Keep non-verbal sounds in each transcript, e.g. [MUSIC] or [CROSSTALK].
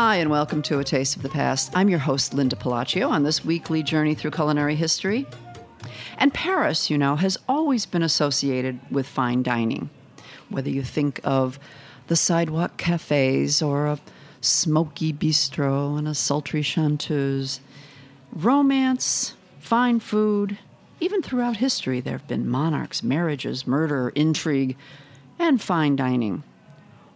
Hi, and welcome to A Taste of the Past. I'm your host, Linda Pelaccio, on this weekly journey through culinary history. And Paris, you know, has always been associated with fine dining. Whether you think of the sidewalk cafes or a smoky bistro and a sultry chanteuse, romance, fine food, even throughout history, there have been monarchs, marriages, murder, intrigue, and fine dining.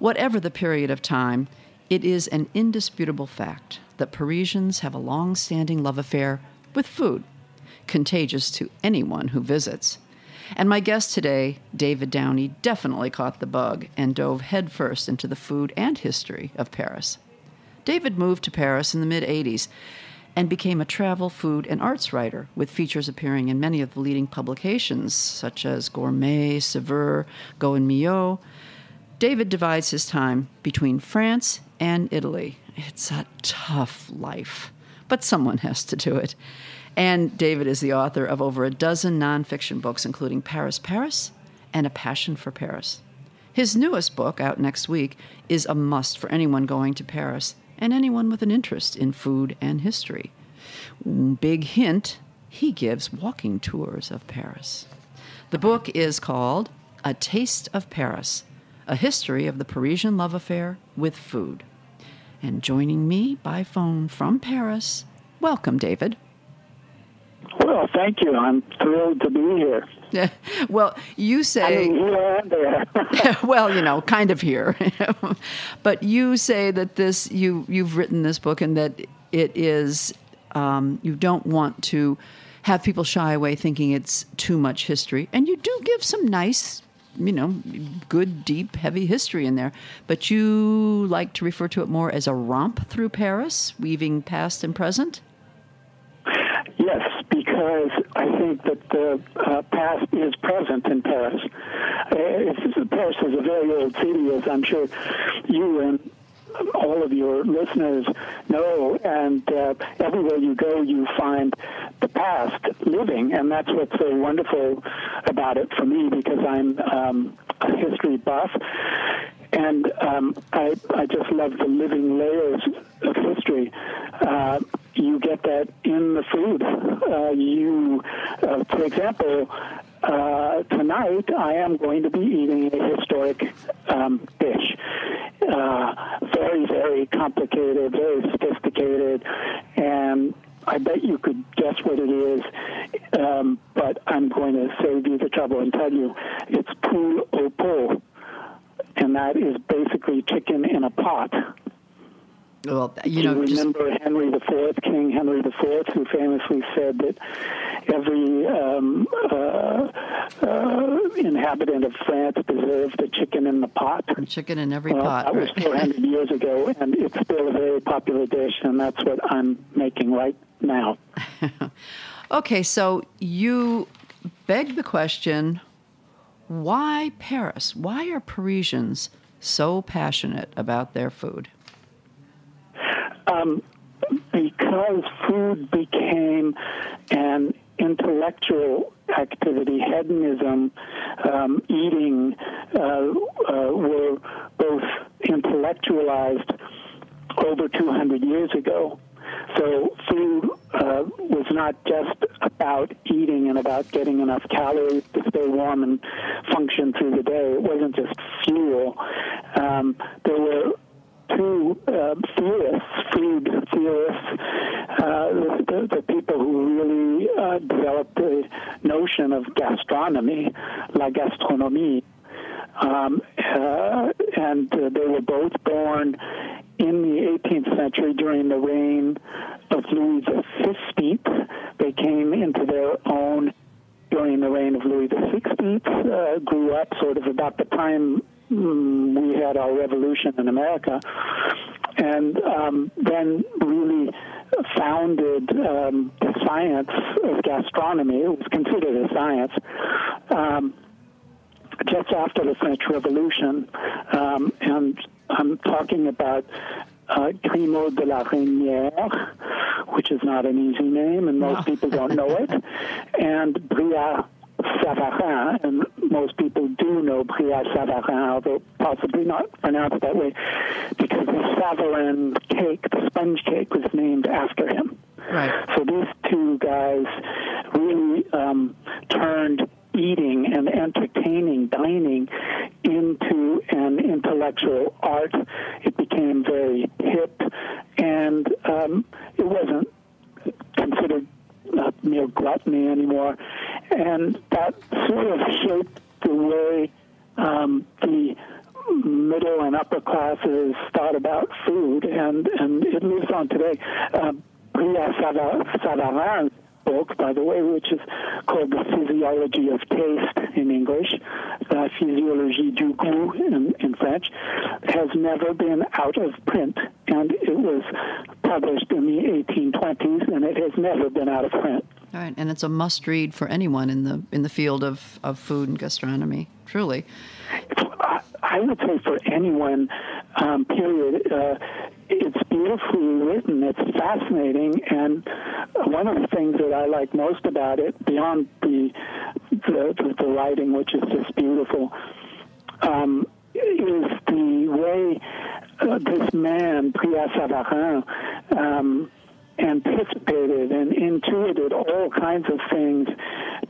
Whatever the period of time, it is an indisputable fact that Parisians have a long standing love affair with food contagious to anyone who visits. And my guest today, David Downie, definitely caught the bug and dove headfirst into the food and history of Paris. David moved to Paris in the mid 80s and became a travel, food, and arts writer, with features appearing in many of the leading publications such as Gourmet, Saveur, Go and Mio. David divides his time between France and Italy. It's a tough life, but someone has to do it. And David is the author of over a dozen nonfiction books, including Paris, Paris, and A Passion for Paris. His newest book, out next week, is a must for anyone going to Paris and anyone with an interest in food and history. Big hint he gives walking tours of Paris. The book is called A Taste of Paris A History of the Parisian Love Affair with Food. And joining me by phone from Paris, welcome, David. Well, thank you. I'm thrilled to be here. [LAUGHS] well, you say I mean, here and there. [LAUGHS] well, you know, kind of here, [LAUGHS] but you say that this you you've written this book and that it is um, you don't want to have people shy away thinking it's too much history, and you do give some nice. You know, good, deep, heavy history in there, but you like to refer to it more as a romp through Paris, weaving past and present? Yes, because I think that the uh, past is present in Paris. Uh, Paris is a very old city, as I'm sure you and all of your listeners know, and uh, everywhere you go, you find the past living, and that's what's so wonderful about it for me because I'm um, a history buff, and um, I, I just love the living layers of history. Uh, you get that in the food. Uh, you, uh, for example, uh, tonight I am going to be eating a historic um, dish. Uh, very, very complicated, very sophisticated, and I bet you could guess what it is. Um, but I'm going to save you the trouble and tell you it's poule au pot, and that is basically chicken in a pot. Well, you know, you just, remember Henry IV, King Henry IV, who famously said that every um, uh, uh, inhabitant of France deserved a chicken in the pot. A chicken in every Well, pot. that was 400 years ago, and it's still a very popular dish, and that's what I'm making right now. [LAUGHS] Okay, so you beg the question why Paris? Why are Parisians so passionate about their food? Because food became an intellectual activity, hedonism, um, eating uh, uh, were both intellectualized over 200 years ago. So food uh, was not just about eating and about getting enough calories to stay warm and function through the day. It wasn't just fuel. Um, there were two uh, theorists, theorists, uh, the, the, people who really uh, developed the notion of gastronomy, la gastronomie. Um, uh, and uh, they were both born in the 18th century during the reign of Louis XV. They came into their own during the reign of Louis XVI, uh, grew up sort of about the time mm, we had our revolution in America, and um, then really founded um, the science of gastronomy. It was considered a science. Um, just after the French Revolution, um, and I'm talking about uh, Grimaud de la Reynière, which is not an easy name, and most people don't know it, and Brillat Savarin, and most people do know Brillat Savarin, although possibly not pronounced that way, because the Savarin cake, the sponge cake, was named after him. Right. So these two guys really um, turned eating and entertaining, dining, into an intellectual art. It became very hip, and um, it wasn't considered uh, mere gluttony anymore. And that sort of shaped the way um, the middle and upper classes thought about food, and, and it lives on today. Uh, Brillat Savarin's book, by the way, which is called The Physiology of Taste in English, uh, Physiologie du goût in, in French, has never been out of print. And it was published in the 1820s, and it has never been out of print. All right, and it's a must read for anyone in the in the field of, of food and gastronomy. Truly. I- I would say for anyone, um, period, uh, it's beautifully written. It's fascinating, and one of the things that I like most about it, beyond the the, the, the writing, which is just beautiful, um, is the way uh, this man, Brillat Savarin, um, anticipated and intuited all kinds of things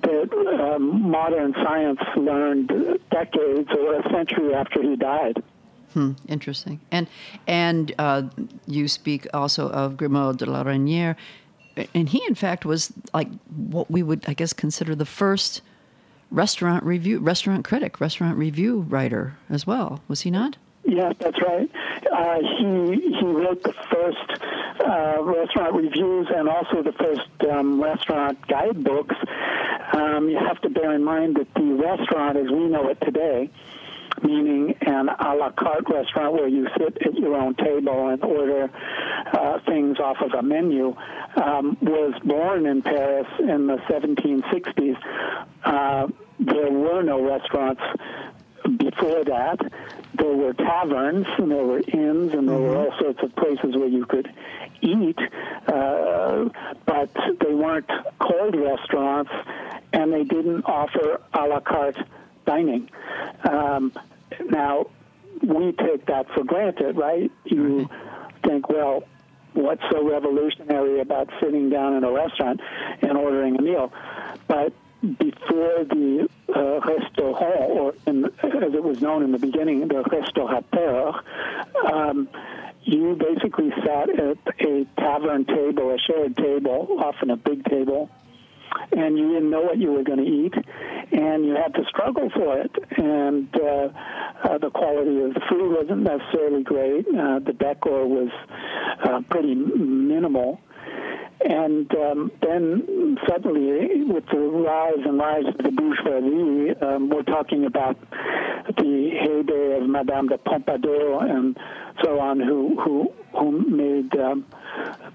that um, modern science learned decades or a century after he died. Hmm, interesting. And and uh, you speak also of Grimaud de la Reynière, and he in fact was like what we would I guess consider the first restaurant review restaurant critic, restaurant review writer as well. Was he not? Yes, that's right. Uh, he he wrote the first uh, restaurant reviews and also the first um, restaurant guidebooks. Um, you have to bear in mind that the restaurant, as we know it today, meaning an a la carte restaurant where you sit at your own table and order uh, things off of a menu, um, was born in Paris in the 1760s. Uh, there were no restaurants before that. There were taverns and there were inns and there were all sorts of places where you could eat, uh, but they weren't called restaurants and they didn't offer a la carte dining. Um, now, we take that for granted, right? You think, well, what's so revolutionary about sitting down in a restaurant and ordering a meal? But before the uh, restaurant, or in, as it was known in the beginning, the restaurateur, um, you basically sat at a tavern table, a shared table, often a big table, and you didn't know what you were going to eat, and you had to struggle for it. And uh, uh, the quality of the food wasn't necessarily great. Uh, the decor was uh, pretty minimal. And um, then suddenly, with the rise and rise of the bourgeoisie, um, we're talking about the heyday of Madame de Pompadour and so on, who who who made um,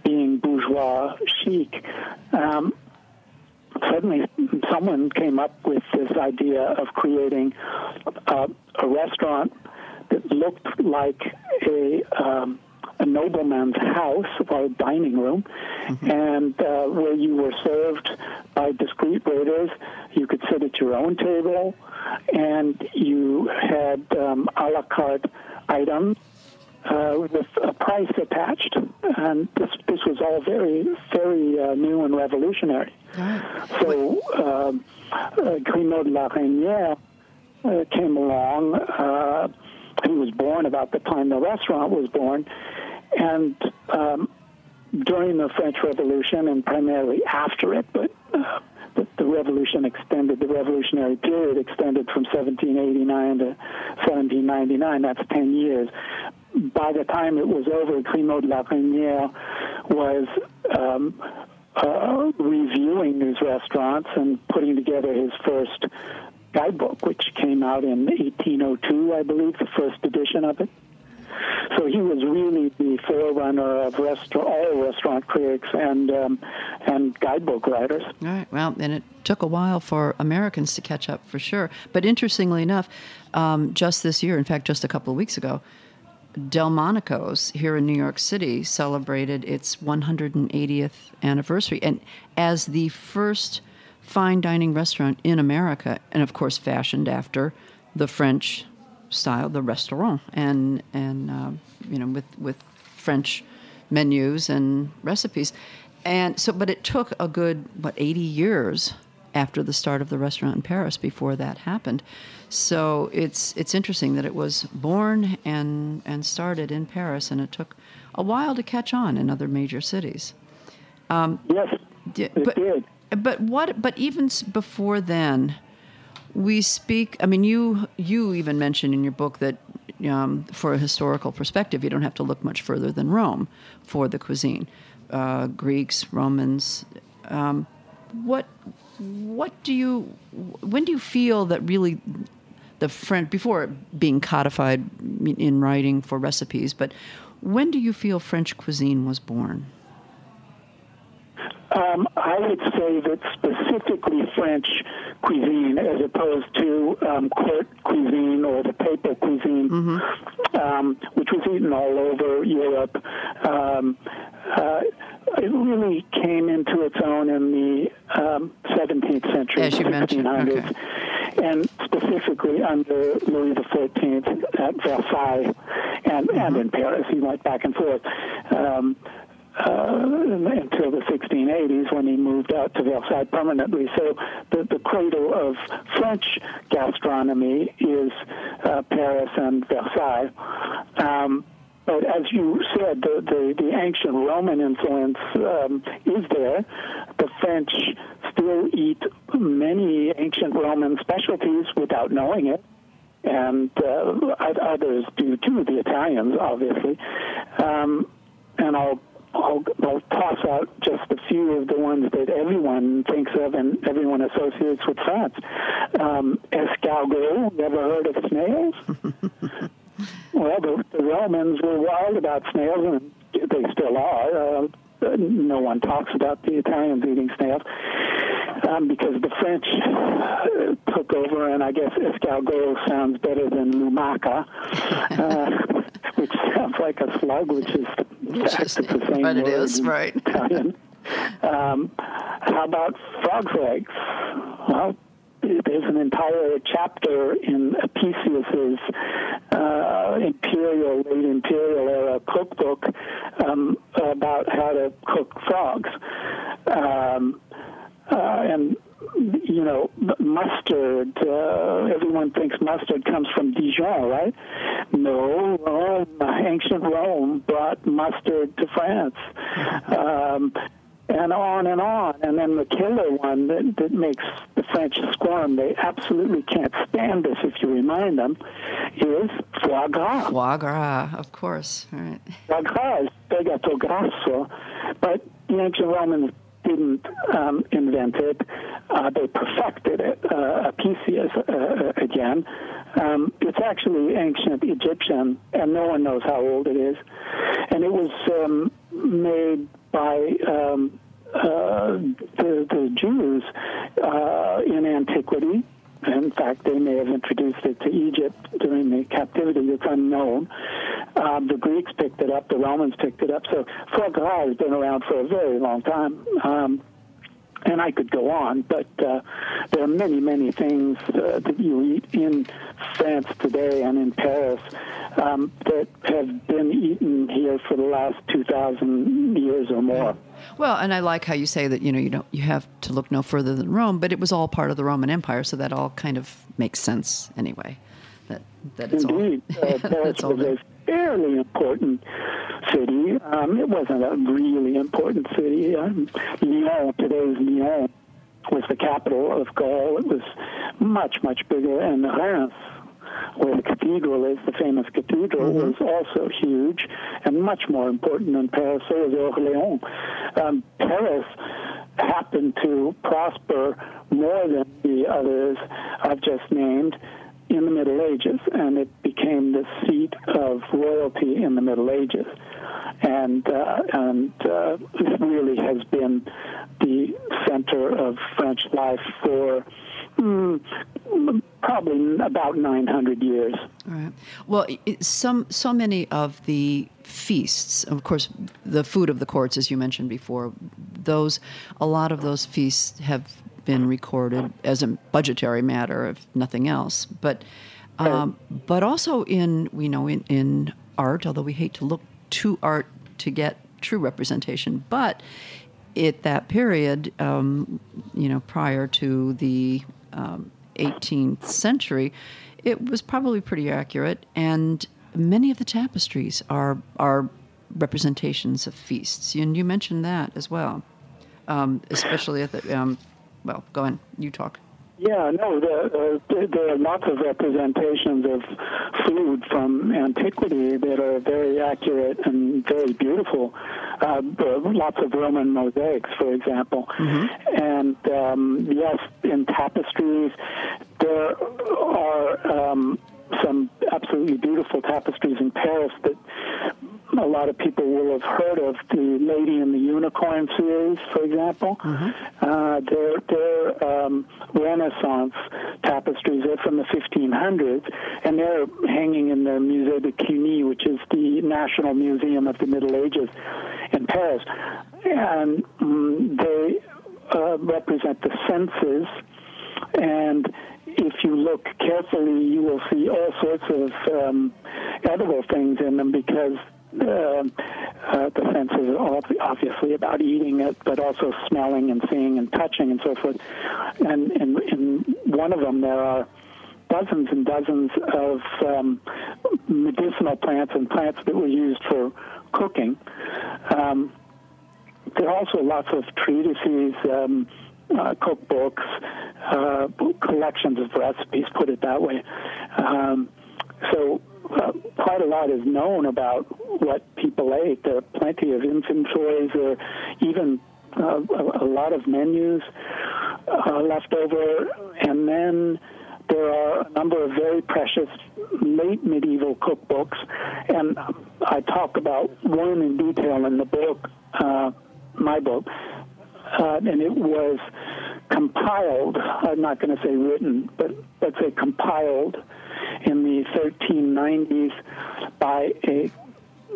being bourgeois chic. Um, suddenly someone came up with this idea of creating uh, a restaurant that looked like a um, a nobleman's house or a dining room, mm-hmm. and uh, where you were served by discreet waiters. You could sit at your own table, and you had um, a la carte items uh, with a price attached, and this this was all very very uh, new and revolutionary. Right. So, um, uh, Grimaud de la Reynière uh, came along. Uh, he was born about the time the restaurant was born, and um, during the French Revolution and primarily after it, but uh, the, the, revolution extended, the revolutionary period extended from 1789 to 1799. That's 10 years by the time it was over, Grimaud de la Reynière was um, uh, reviewing these restaurants and putting together his first guidebook, which came out in 1802, I believe, the first edition of it. So he was really the forerunner of all restaurant critics and um, and guidebook writers. All right. Well, and it took a while for Americans to catch up, for sure. But interestingly enough, um, just this year, in fact, just a couple of weeks ago, Delmonico's here in New York City celebrated its 180th anniversary. And as the first fine dining restaurant in America, and of course fashioned after the French style, the restaurant, and and uh, you know with with French menus and recipes, and so but it took a good what 80 years after the start of the restaurant in Paris before that happened. So it's it's interesting that it was born and and started in Paris, and it took a while to catch on in other major cities. Um, yes, it but, did. But what? But even before then, we speak. I mean, you you even mentioned in your book that um, for a historical perspective, you don't have to look much further than Rome for the cuisine. Uh, Greeks, Romans. Um, what what do you when do you feel that really the French before being codified in writing for recipes, but when do you feel French cuisine was born? Um, I would say that specifically French cuisine, as opposed to um, court cuisine or the papal cuisine, mm-hmm. um, which was eaten all over Europe. Um, uh, it really came into its own in the 17th um, century, As you 1600s. Okay and specifically under Louis XIV at Versailles and, mm-hmm. and in Paris. He went back and forth. Uh, until the 1680s when he moved out to Versailles permanently. So the, the cradle of French gastronomy is uh, Paris and Versailles. Um, but as you said, the, the, the ancient Roman influence um, is there. The French still eat many ancient Roman specialties without knowing it and uh, others do too. The Italians, obviously, um, and I'll, I'll, I'll toss out just a few of the ones that everyone thinks of and everyone associates with France. Um, escargot. You ever heard of snails? [LAUGHS] Well, the, the Romans were wild about snails, and they still are. Uh, no one talks about the Italians eating snails um, because the French uh, took over, and I guess escargot sounds better than lumaca, [LAUGHS] uh, which sounds like a slug, which is exactly the same but it is, right. [LAUGHS] Italian. Um, how about frog's legs? Well, there's an entire chapter in Apicius's uh, imperial, late imperial era cookbook um, about how to cook frogs. Um, uh, and you know, mustard. Uh, everyone thinks mustard comes from Dijon, right? No, Rome, ancient Rome brought mustard to France. Um, and on and on. And then the killer one that, that makes the French squirm, they absolutely can't stand this if you remind them, is foie gras. Foie gras, of course. All right. Foie gras is fegato grasso, but the ancient Romans didn't um, invent it. Uh, they perfected it, uh, Apicius uh, again. Um, it's actually ancient Egyptian, and no one knows how old it is. And it was um, made by um, uh, the, the Jews uh, in antiquity. In fact, they may have introduced it to Egypt during the captivity. It's unknown. Um, the Greeks picked it up. The Romans picked it up. So foie has been around for a very long time. Um, and I could go on, but uh, there are many, many things uh, that you eat in France today and in Paris um, that have been eaten here for the last two thousand years or more. Well, and I like how you say that you know you don't you have to look no further than Rome, but it was all part of the Roman Empire, so that all kind of makes sense anyway. That that it's Indeed, all, [LAUGHS] uh, Paris all was a fairly important city. Um, it wasn't a really important city. Um, Lyon, today's Lyon, was the capital of Gaul. It was much, much bigger, and Reims, where the cathedral is, the famous cathedral, was also huge and much more important than Paris. So was Orléans. Um, Paris happened to prosper more than the others I've just named in the Middle Ages, and it became the seat of royalty in the Middle Ages. And uh, and uh, really has been the center of French life for mm, probably about 900 years. All right. Well, it, some so many of the feasts, of course, the food of the courts, as you mentioned before, those a lot of those feasts have been recorded as a budgetary matter, if nothing else. But um, but also in we know in, in art, although we hate to look to art to get true representation, but at that period, um, you know, prior to the um, 18th century, it was probably pretty accurate, and many of the tapestries are are representations of feasts, and you mentioned that as well, um, especially at the. Um, well, go on. You talk. Yeah, no, the, uh, there are lots of representations of food from antiquity that are very accurate and very beautiful. Uh, lots of Roman mosaics, for example. Mm-hmm. And um, yes, in tapestries, there are um, some absolutely beautiful tapestries in Paris that a lot of people will have heard of the Lady and the Unicorn series, for example. Mm-hmm. Uh, they're they're um, Renaissance tapestries. They're from the 1500s, and they're hanging in the Musée de Cluny, which is the National Museum of the Middle Ages in Paris. And um, they uh, represent the senses and if you look carefully, you will see all sorts of um, edible things in them because uh, uh, the senses obviously about eating it, but also smelling and seeing and touching and so forth. And in, in one of them, there are dozens and dozens of um, medicinal plants and plants that were used for cooking. Um, there are also lots of treatises. Um, uh, cookbooks, uh, collections of recipes, put it that way. Um, so uh, quite a lot is known about what people ate. There are plenty of inventories or even uh, a, lot of menus uh, left over. And then there are a number of very precious late medieval cookbooks. And I talk about one in detail in the book, uh, my book. Uh, and it was compiled, I'm not going to say written, but let's say compiled in the 1390s by a,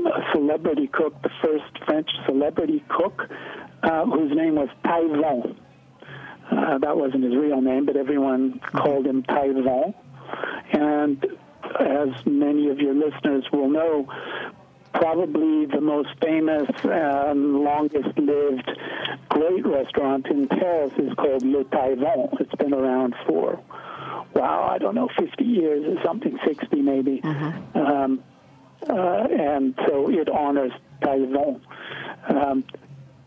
a celebrity cook, the first French celebrity cook, uh, whose name was Taillevent. Uh, that wasn't his real name, but everyone called him Taillevent. And as many of your listeners will know, probably the most famous and longest lived great restaurant in Paris is called Le Taillevent. It's been around for wow, I don't know, 50 years or something, 60 maybe. Mm-hmm. Um, uh, and so it honors Taillevent. Um,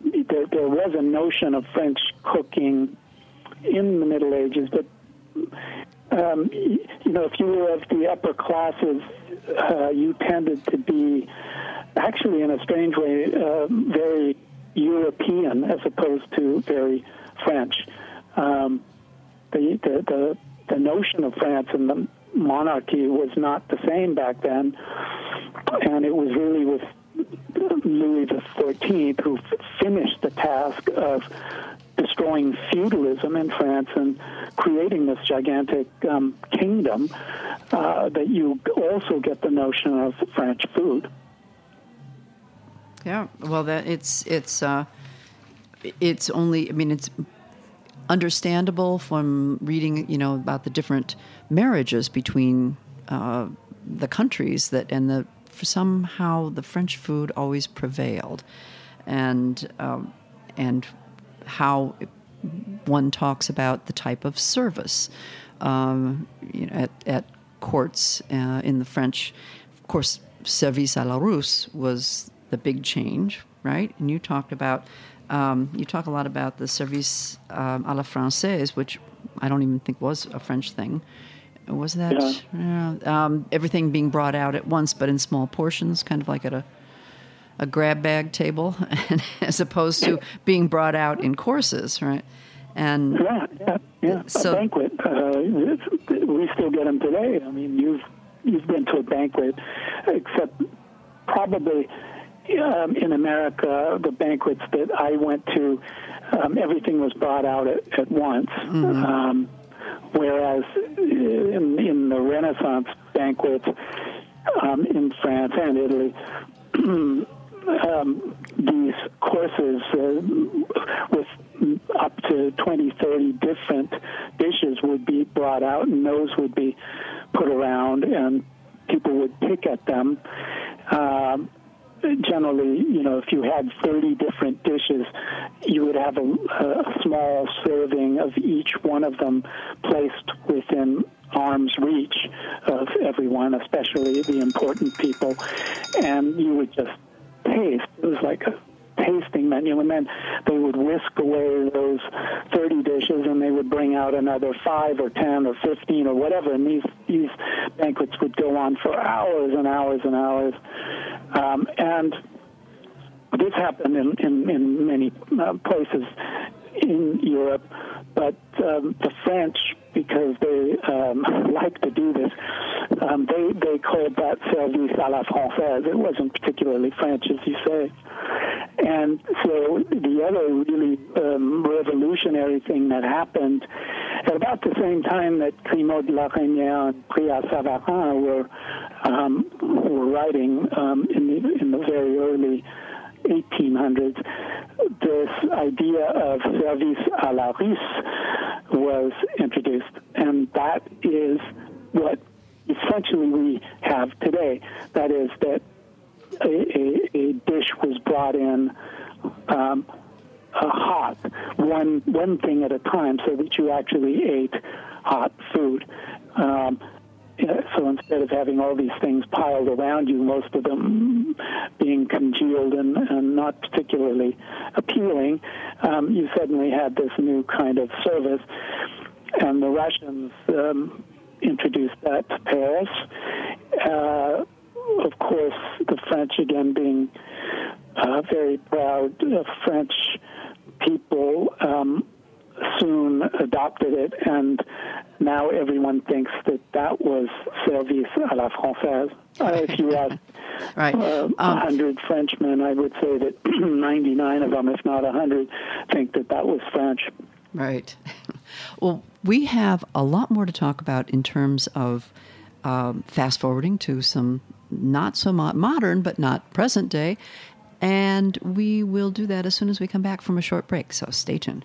there, there was a notion of French cooking in the Middle Ages, but um, you know, if you were of the upper classes, uh, you tended to be actually, in a strange way, uh, very European as opposed to very French. Um, the, the, the the notion of France and the monarchy was not the same back then, and it was really with Louis XIV who finished the task of destroying feudalism in France and creating this gigantic um, kingdom uh, that you also get the notion of French food. Yeah, well, that it's it's uh, it's only. I mean, it's understandable from reading, you know, about the different marriages between uh, the countries that and the somehow the French food always prevailed, and um, and how one talks about the type of service um, you know, at, at courts uh, in the French. Of course, service à la Russe was the big change, right? And you talked about um, you talk a lot about the service um, à la française, which I don't even think was a French thing. Was that yeah. um, everything being brought out at once, but in small portions, kind of like at a a grab bag table, [LAUGHS] as opposed to being brought out in courses, right? And yeah, yeah, yeah. So, a banquet. Uh, we still get them today. I mean, you've you've been to a banquet, except probably um, in America, the banquets that I went to, um, everything was brought out at, at once. Mm-hmm. Um, whereas in, in the Renaissance banquets um, in France and Italy, [CLEARS THROAT] um, these courses uh, with up to 20, 30 different dishes would be brought out, and those would be put around, and people would pick at them. Um, generally, you know, if you had 30 different dishes, you would have a, a small serving of each one of them placed within arm's reach of everyone, especially the important people, and you would just taste. It was like a tasting menu, and then they would whisk away those 30 dishes, and they would bring out another five or 10 or 15 or whatever, and these these banquets would go on for hours and hours and hours, um, and this happened in, in, in many uh, places in Europe, but um, the French, because they um, [LAUGHS] like to do this, um, they they called that service à la française. It wasn't particularly French, as you say. And so the other really um, revolutionary thing that happened at about the same time that Grimaud de la Reynière and Brillat Savarin were um, were writing um, in the in the very early 1800s, this idea of service à la Russe was introduced, and that is what essentially we have today. That is that a, a, a dish was brought in um, hot, one one thing at a time, so that you actually ate hot food. Um, so instead of having all these things piled around you, most of them being congealed and, and not particularly appealing, um, you suddenly had this new kind of service. And the Russians um, introduced that to Paris. Uh, of course, the French, again, being uh, very proud of French people, um, soon adopted it, and now everyone thinks that that was service à la française. Uh, if you ask [LAUGHS] right. uh, um, 100 Frenchmen, I would say that [CLEARS THROAT] 99 of them, if not 100, think that that was French. Right. [LAUGHS] Well, we have a lot more to talk about in terms of um, fast forwarding to some not so mo- modern, but not present day. And we will do that as soon as we come back from a short break. So stay tuned.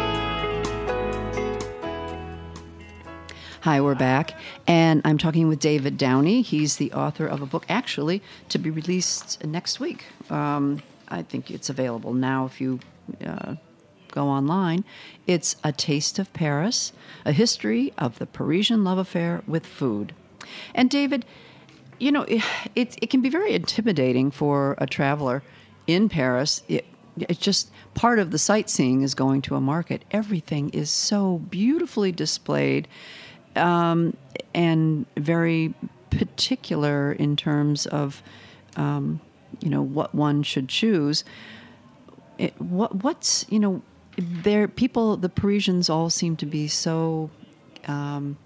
Hi, we're back, and I'm talking with David Downie. He's the author of a book, actually, to be released next week. Um, I think it's available now if you uh, go online. It's A Taste of Paris A History of the Parisian Love Affair with Food. And, David, you know, it, it, it can be very intimidating for a traveler in Paris. It, it's just part of the sightseeing is going to a market. Everything is so beautifully displayed um, and very particular in terms of um, you know what one should choose. It, what what's you know there people the Parisians all seem to be so um,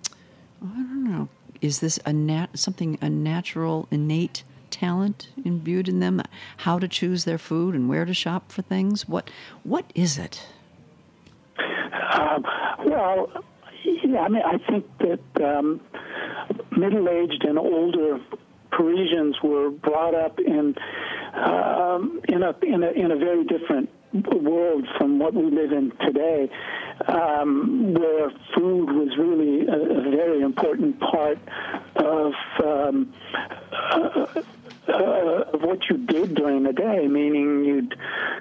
I don't know is this a nat something a natural innate talent imbued in them? How to choose their food and where to shop for things? What what is it? Um, well yeah, I mean, I think that um, middle-aged and older Parisians were brought up in um, in a in a in a very different world from what we live in today, um, where food was really a, a very important part of. Um, uh, uh, of what you did during the day, meaning you'd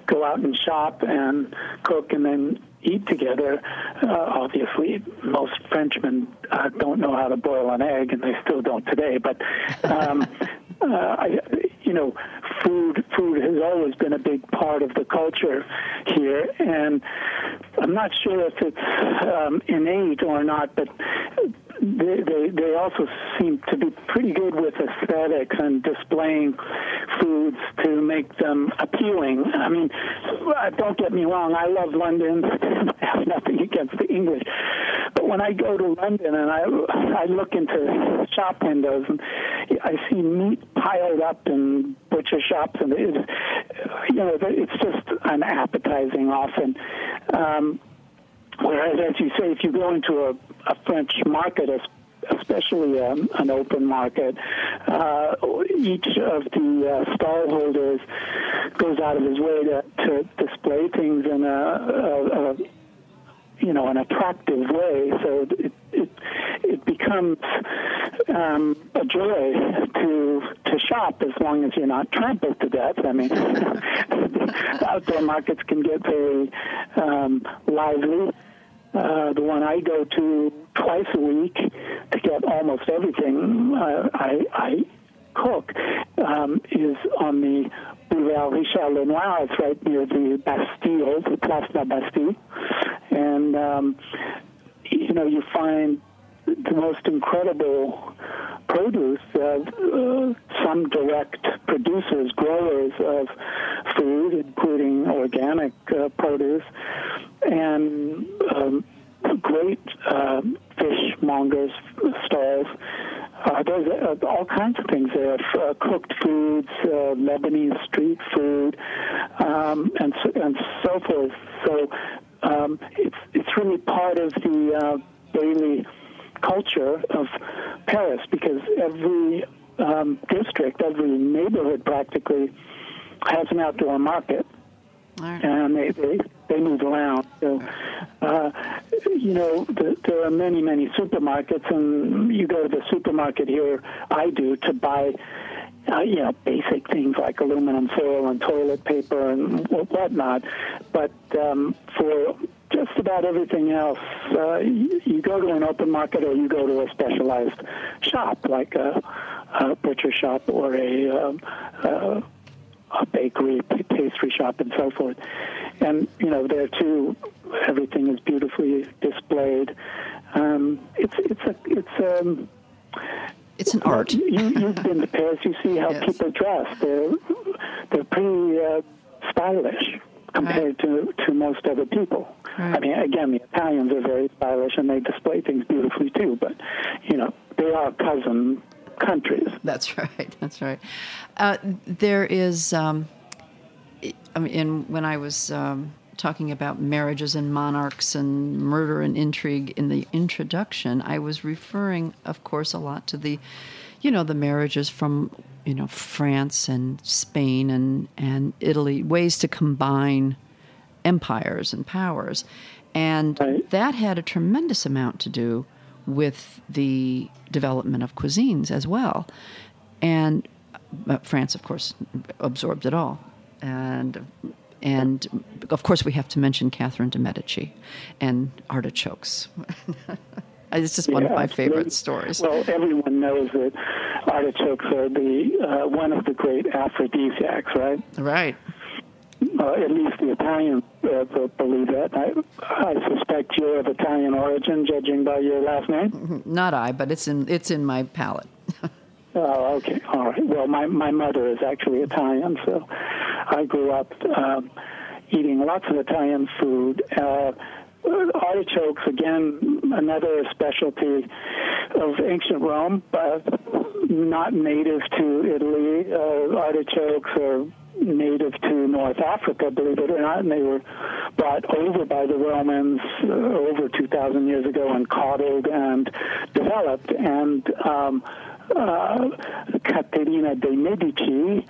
go out and shop and cook and then eat together. Uh, obviously, most Frenchmen uh, don't know how to boil an egg, and they still don't today. But um, [LAUGHS] uh, I, you know, food food has always been a big part of the culture here, and I'm not sure if it's um, innate or not, but they, they, they also seem to be pretty good with aesthetics and displaying foods to make them appealing. I mean, uh, don't get me wrong, I love London. [LAUGHS] I have nothing against the English. But when I go to London and I, I look into shop windows and I see meat piled up in butcher shops, and it's, you know, it's just unappetizing often. Um, Whereas, as you say, if you go into a, a French market, especially um, an open market, uh, each of the uh, stall holders goes out of his way to, to display things in a, a, a you know an attractive way. So it it, it becomes um, a joy to to shop as long as you're not trampled to death. I mean, [LAUGHS] outdoor markets can get very um, lively. Uh, the one I go to twice a week to get almost everything uh, I, I cook um, is on the Boulevard Richard Lenoir. It's right near the Bastille, the Place de la Bastille. And, um, you know, you find the most incredible produce, uh, uh, some direct producers, growers of food, including organic uh, produce, and um, great uh, fishmongers stalls. Uh, there's uh, all kinds of things there: uh, cooked foods, uh, Lebanese street food, um, and so, and so forth. So um, it's it's really part of the uh, daily culture of Paris because every um, district, every neighborhood practically has an outdoor market. Right. And they, they they move around. So, uh, you know, the, there are many many supermarkets, and you go to the supermarket here. I do to buy uh, you know, basic things like aluminum foil and toilet paper and whatnot. But um, for just about everything else, uh, you, you, go to an open market or you go to a specialized shop like a, uh, butcher shop or a, um, uh, a bakery, pastry shop, and so forth. And you know, there too, everything is beautifully displayed. Um, it's it's a it's um, it's an art. you, have been to Paris. You see how [LAUGHS] yes. people dress. They're they're pretty uh, stylish compared right. to, to most other people. Right. I mean, again, the Italians are very stylish and they display things beautifully too, but, you know, they are cousin countries. That's [LAUGHS] right. That's right. Uh, there is, um, I mean, when I was um, talking about marriages and monarchs and murder and intrigue in the introduction, I was referring, of course, a lot to the, you know, the marriages from you know France and Spain and and Italy, ways to combine empires and powers, and right. that had a tremendous amount to do with the development of cuisines as well, and uh, France, of course, absorbed it all, and and of course we have to mention Catherine de Medici and artichokes. [LAUGHS] It's just one yeah, of my favorite stories. Well, everyone knows that artichokes are the uh, one of the great aphrodisiacs, right? Right. Uh, at least the Italians uh, believe that. I, I suspect you're of Italian origin, judging by your last name. Mm-hmm. Not I, but it's in it's in my palate. [LAUGHS] oh, okay, all right. Well, my my mother is actually Italian, so I grew up um, eating lots of Italian food. Uh, artichokes, again, another specialty of ancient Rome, but not native to Italy. Uh, artichokes are native to North Africa, believe it or not, and they were brought over by the Romans uh, over 2,000 years ago and coddled and developed. And um, uh, Caterina de' Medici,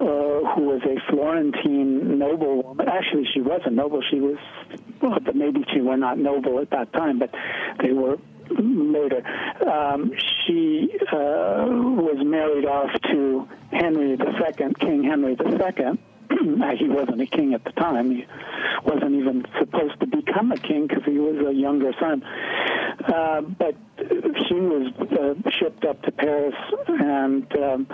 uh, who was a Florentine noblewoman. Actually, she was a noble. She was, well, the Medici were not noble at that time, but they were later. Um, she uh, was married off to Henry II, King Henry II. [CLEARS THROAT] he wasn't a king at the time. He wasn't even supposed to become a king because he was a younger son. Uh, but she was uh, shipped up to Paris, and um,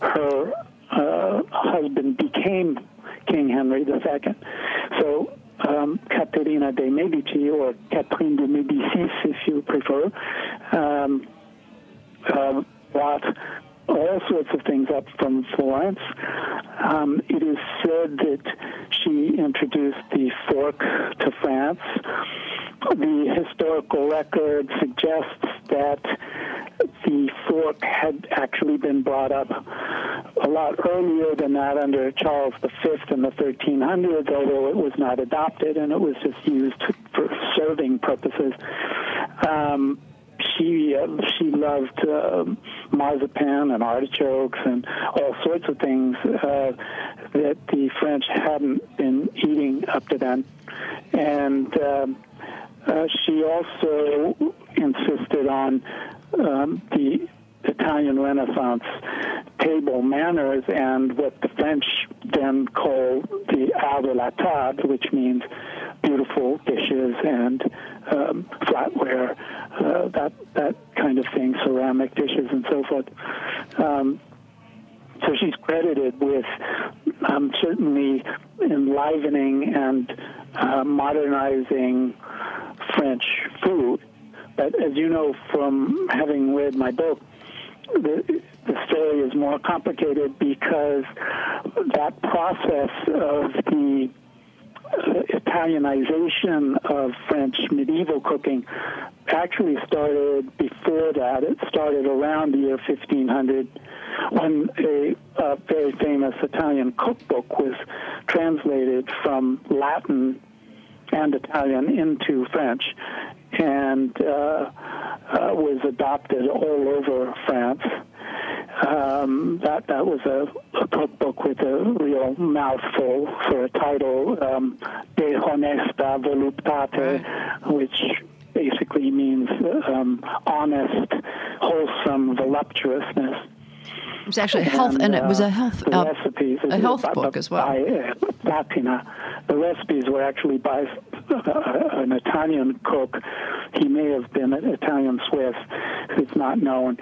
her uh, husband became King Henry II. So um, Caterina de' Medici, or Catherine de' Medicis, if you prefer, um, uh, brought all sorts of things up from Florence. Um, it is said that she introduced the fork to France. The historical record suggests that the fork had actually been brought up a lot earlier than that under Charles V in the 1300s, although it was not adopted and it was just used for serving purposes. Um, she uh, she loved uh, marzipan and artichokes and all sorts of things uh, that the French hadn't been eating up to then, and um, uh, she also insisted on um, the Italian Renaissance table manners and what the French then call the art la table, which means beautiful dishes and um, flatware, uh, that that kind of thing, ceramic dishes and so forth. Um, so she's credited with um, certainly enlivening and uh, modernizing French food. But as you know from having read my book, the, the story is more complicated because that process of the uh, Italianization of French medieval cooking actually started before that. It started around the year 1500 when a, a very famous Italian cookbook was translated from Latin and Italian into French and uh, uh, was adopted all over France. Um, that that was a, a, cookbook with a real mouthful for a title, um, De Honesta Voluptate, which basically means um, honest, wholesome voluptuousness. It was actually and, health, and it was a uh, health uh, recipes, a health book as well. By, uh, Platina. The recipes were actually by uh, an Italian cook. He may have been an Italian Swiss. It's not known.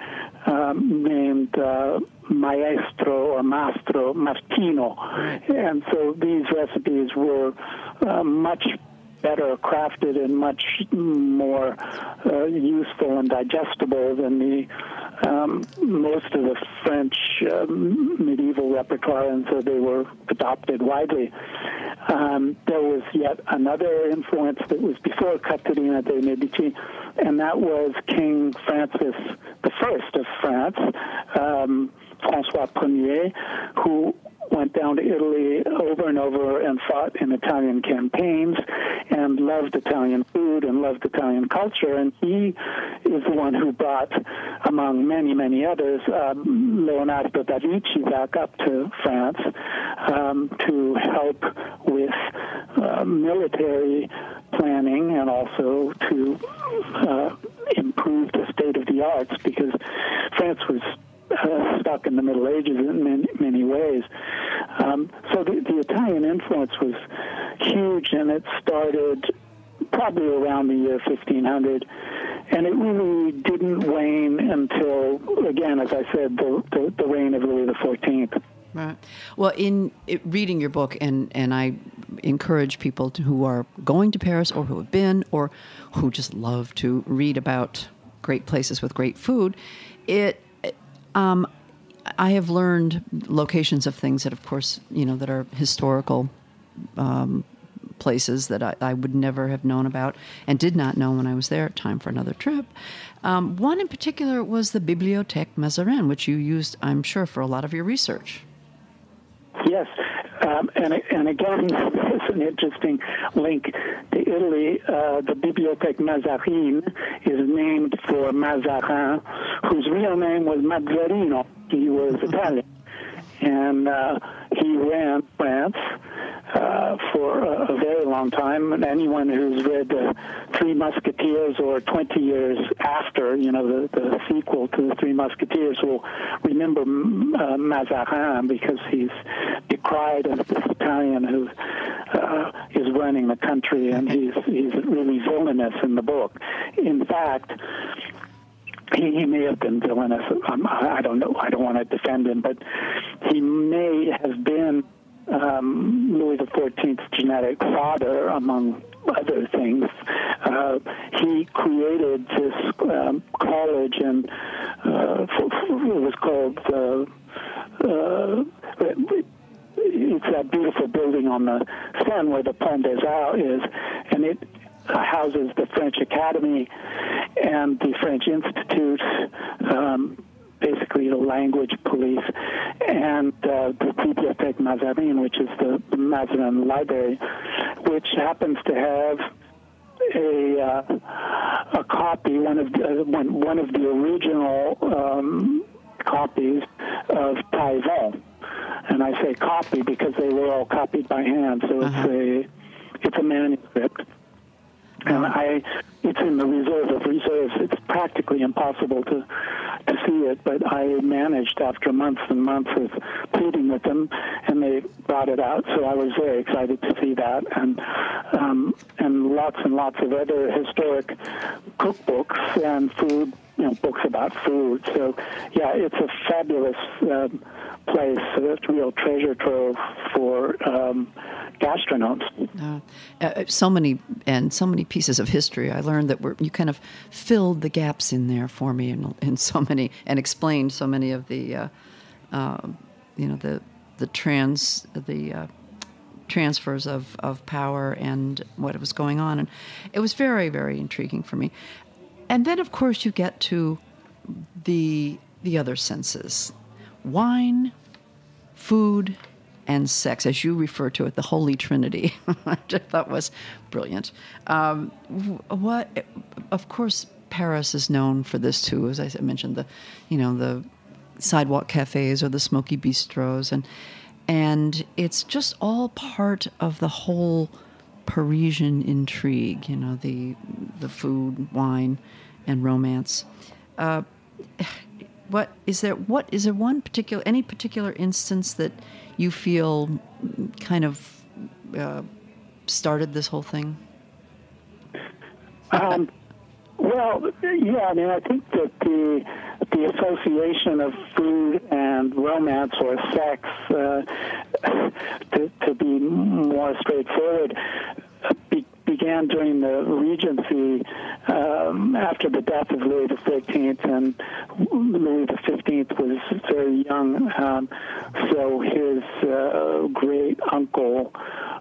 um, named uh, Maestro or Mastro Martino. And so these recipes were uh, much better crafted and much more uh, useful and digestible than the um, most of the French um, medieval repertoire, and so they were adopted widely. Um, there was yet another influence that was before Caterina de Medici, and that was King Francis I of France, um, Francois Ier, who went down to Italy over and over and fought in Italian campaigns and loved Italian food and loved Italian culture. And he is the one who brought, among many, many others, um, Leonardo da Vinci back up to France um, to help with uh, military planning and also to uh, improve the state of the arts because France was [LAUGHS] stuck in the Middle Ages in many, many ways. Um, so the, the Italian influence was huge, and it started probably around the year 1500 and it really didn't wane until, again, as I said, the, the, the reign of Louis XIV. Right. Well, in reading your book, and, and I encourage people to, who are going to Paris or who have been or who just love to read about great places with great food, it um, I have learned locations of things that, of course, you know, that are historical um, places that I, I, would never have known about and did not know when I was there. Time for another trip. Um, one in particular was the Bibliothèque Mazarin, which you used, I'm sure, for a lot of your research. Yes, um, and, and again, [LAUGHS] there's an interesting link to Italy. Uh, the Bibliothèque Mazarine is named for Mazarin, whose real name was Mazzarino. He was Italian. And uh, he ran France uh, for a, very long time. And anyone who's read uh, Three Musketeers or 20 years after, you know, the, the sequel to the Three Musketeers will remember uh, Mazarin because he's decried as this Italian who uh, is running the country, and he's he's really villainous in the book. In fact, he, he may have been villainous. Um, I don't know. I don't want to defend him, but he may have been um, Louis XIV's genetic father, among other things. Uh, he created this um, college, and uh, it was called. Uh, uh, it's that beautiful building on the Seine where the Pont des Arts is, and it houses the French Academy and the French Institute. Um, basically the language police, and uh, the Bibliothèque Mazarin, which is the, the Mazarin Library, which happens to have a uh, a copy, one of the, uh, one, one of the original um, copies of Taillevent. And I say copy because they were all copied by hand, so uh-huh. it's a it's a manuscript and I, it's in the reserve of reserves. It's practically impossible to to see it, but I managed after months and months of pleading with them, and they brought it out. So I was very excited to see that, and um, and lots and lots of other historic cookbooks and food, you know, books about food. So yeah, it's a fabulous. Um, place. So a real treasure trove for um, gastronomes. Uh, uh, so many and so many pieces of history. I learned that were, you kind of filled the gaps in there for me in, in so many and explained so many of the, uh, uh you know, the the trans the uh, transfers of, of power and what was going on, and it was very very intriguing for me. And then of course you get to the the other senses wine, food, and sex, as you refer to it, the Holy Trinity, [LAUGHS] which I thought was brilliant. Um, what, of course, Paris is known for this too, as I mentioned, the, you know, the sidewalk cafes or the smoky bistros, and and it's just all part of the whole Parisian intrigue. You know, the the food, wine, and romance. Uh, what is there what is there one particular any particular instance that you feel kind of uh, started this whole thing? Um, well yeah i mean i think that the the association of food and romance or sex, uh, to, to be more straightforward, be, began during the Regency um, after the death of Louis XIII, and Louis XV was very young, um, so his uh, great uncle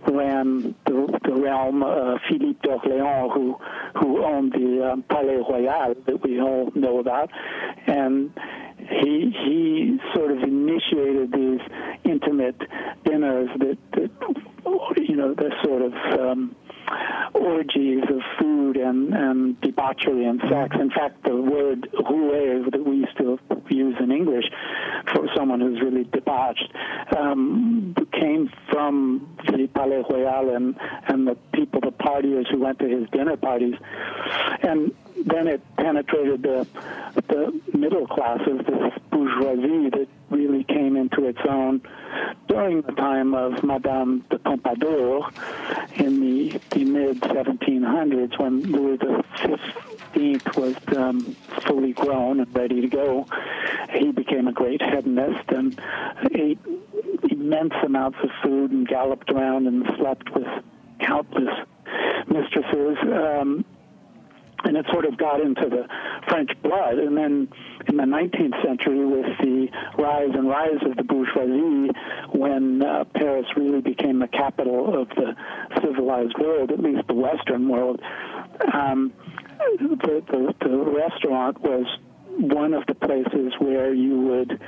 ran the, the realm, uh, Philippe d'Orléans, who who owned the um, Palais Royal that we all know about, and he he sort of initiated these intimate dinners that, that you know the sort of um, orgies of food and, and debauchery and sex. In fact, the word roué that we still use in English for someone who's really debauched um, came from the Palais Royal and, and the people, the partiers who went to his dinner parties. And then it penetrated the, the middle classes, this bourgeoisie that really came into its own during the time of Madame de Pompadour in the, the mid 1700s when Louis XV was um, fully grown and ready to go. He became a great hedonist and ate immense amounts of food and galloped around and slept with countless mistresses. Um, and it sort of got into the French blood. And then in the 19th century, with the rise and rise of the bourgeoisie, when uh, Paris really became the capital of the civilized world, at least the Western world, um, the, the, the restaurant was one of the places where you would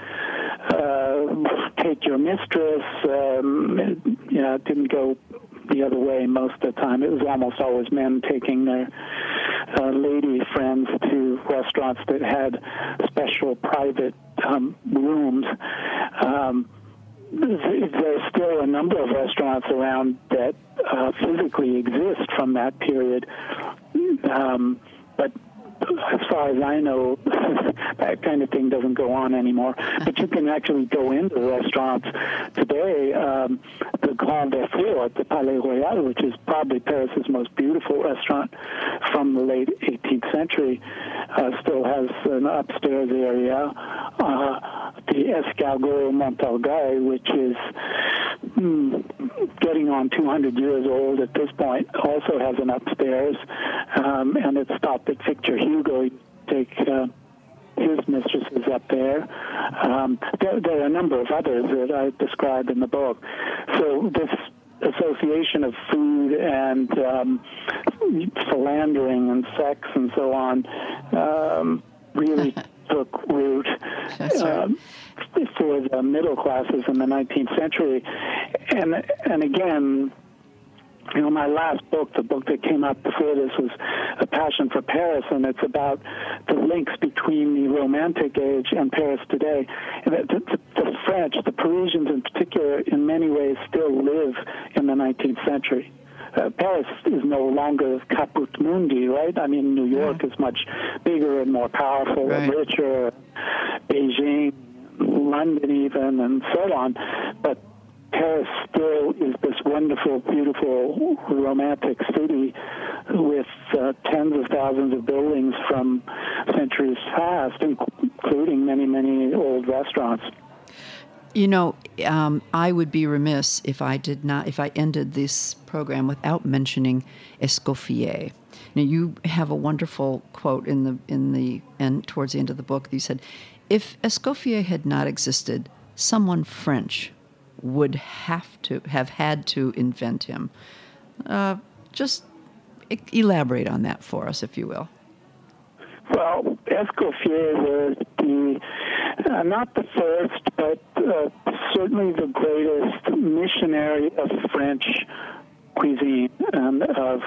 uh, take your mistress. Um, you know, didn't go the other way most of the time. It was almost always men taking their uh, lady friends to restaurants that had special private um, rooms. Um, there's still a number of restaurants around that uh, physically exist from that period, um, but as far as I know, [LAUGHS] that kind of thing doesn't go on anymore. But you can actually go into restaurants today. Um, the Grand Véfour at the Palais Royal, which is probably Paris's most beautiful restaurant from the late 18th century, uh, still has an upstairs area. Uh, the Escargot Montorgueil, which is mm, getting on 200 years old at this point, also has an upstairs, um, and it's stopped at Victor Hugo. Take uh, his mistresses up there. Um, there. There are a number of others that I describe in the book. So this association of food and um, philandering and sex and so on um, really [LAUGHS] took root um, for the middle classes in the 19th century. And and again, you know, my last book, the book that came out before this, was A Passion for Paris, and it's about the links between the Romantic age and Paris today. And the, the, the French, the Parisians in particular, in many ways still live in the 19th century. Uh, Paris is no longer caput mundi, right? I mean, New York is much bigger and more powerful right. and richer. Beijing, London, even, and so on. But Paris still is this wonderful, beautiful, romantic city with uh, tens of thousands of buildings from centuries past, including many, many old restaurants. You know, um, I would be remiss if I did not, if I ended this program without mentioning Escoffier. Now, you have a wonderful quote in the in the end towards the end of the book. You said, "If Escoffier had not existed, someone French would have to have had to invent him. Uh, just elaborate on that for us, if you will. Well, Escoffier was the uh, not the first, but uh, certainly the greatest missionary of French cuisine and of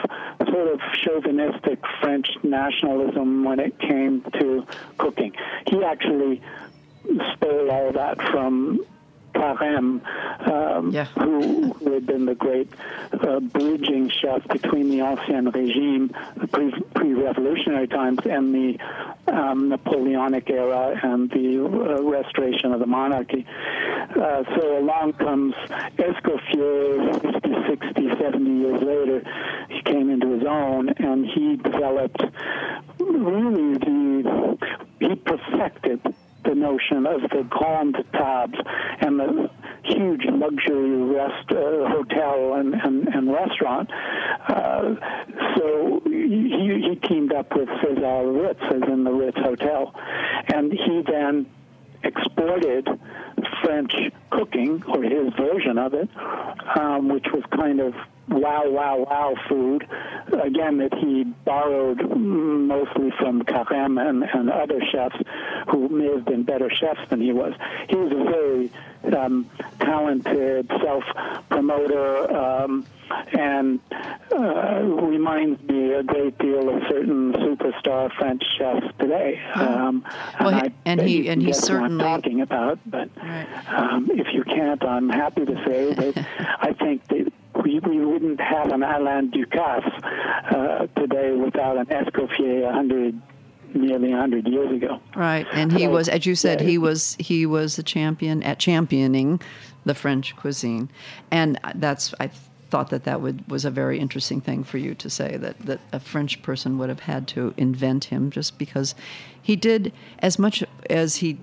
sort of chauvinistic French nationalism when it came to cooking. He actually stole all that from Carême, um, yeah. who, who, had been the great uh, bridging chef between the Ancien Regime, pre, pre-revolutionary times, and the um, Napoleonic era and the uh, restoration of the monarchy. Uh, so along comes Escoffier, 50, 60, 70 years later. He came into his own, and he developed really the he perfected the notion of the grande table and the huge luxury rest uh, hotel and, and, and restaurant. Uh, so he, he teamed up with Cesar Ritz, as in the Ritz Hotel, and he then exported French cooking, or his version of it, um, which was kind of wow, wow, wow food. Again, that he borrowed mostly from Carême and, and other chefs who may have been better chefs than he was. He was a very um, talented self promoter. Um, and uh, reminds me a great deal of certain superstar French chefs today. Um, well, and, I, and he and he certainly talking about, but right. um, if you can't, I'm happy to say [LAUGHS] that I think that we, we wouldn't have an Alain Ducasse uh, today without an Escoffier a hundred nearly 100 years ago. Right, and he so, was, as you said, yeah, he was he was a champion at championing the French cuisine, and that's I thought that that would was a very interesting thing for you to say that that a French person would have had to invent him just because he did as much as he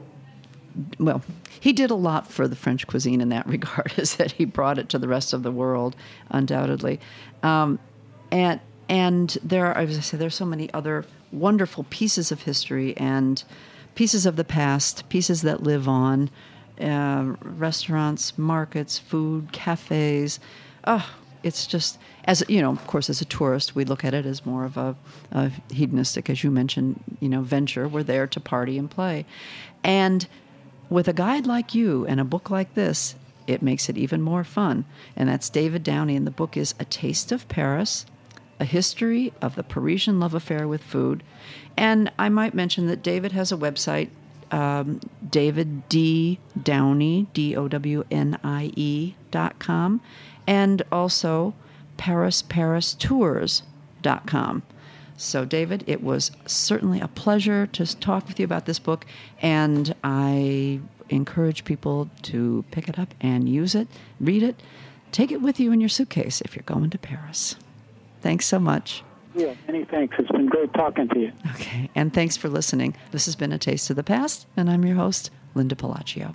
well he did a lot for the French cuisine in that [LAUGHS] regard is that he brought it to the rest of the world undoubtedly. Um, and and there are as I said there's so many other wonderful pieces of history and pieces of the past pieces that live on uh, restaurants, markets, food, cafes, oh, it's just as you know, of course, as a tourist, we look at it as more of a, a, hedonistic, as you mentioned, you know, venture. We're there to party and play, and with a guide like you and a book like this, it makes it even more fun. And that's David Downie, and the book is A Taste of Paris. A history of the Parisian love affair with food. And I might mention that David has a website, um, David D. Downie, D O W N I E dot com and also parisparistours dot com. So, David, it was certainly a pleasure to talk with you about this book, and I encourage people to pick it up and use it, read it, take it with you in your suitcase if you're going to Paris. Thanks so much. Yeah, many thanks. It's been great talking to you. Okay, and thanks for listening. This has been A Taste of the Past, and I'm your host, Linda Pelaccio.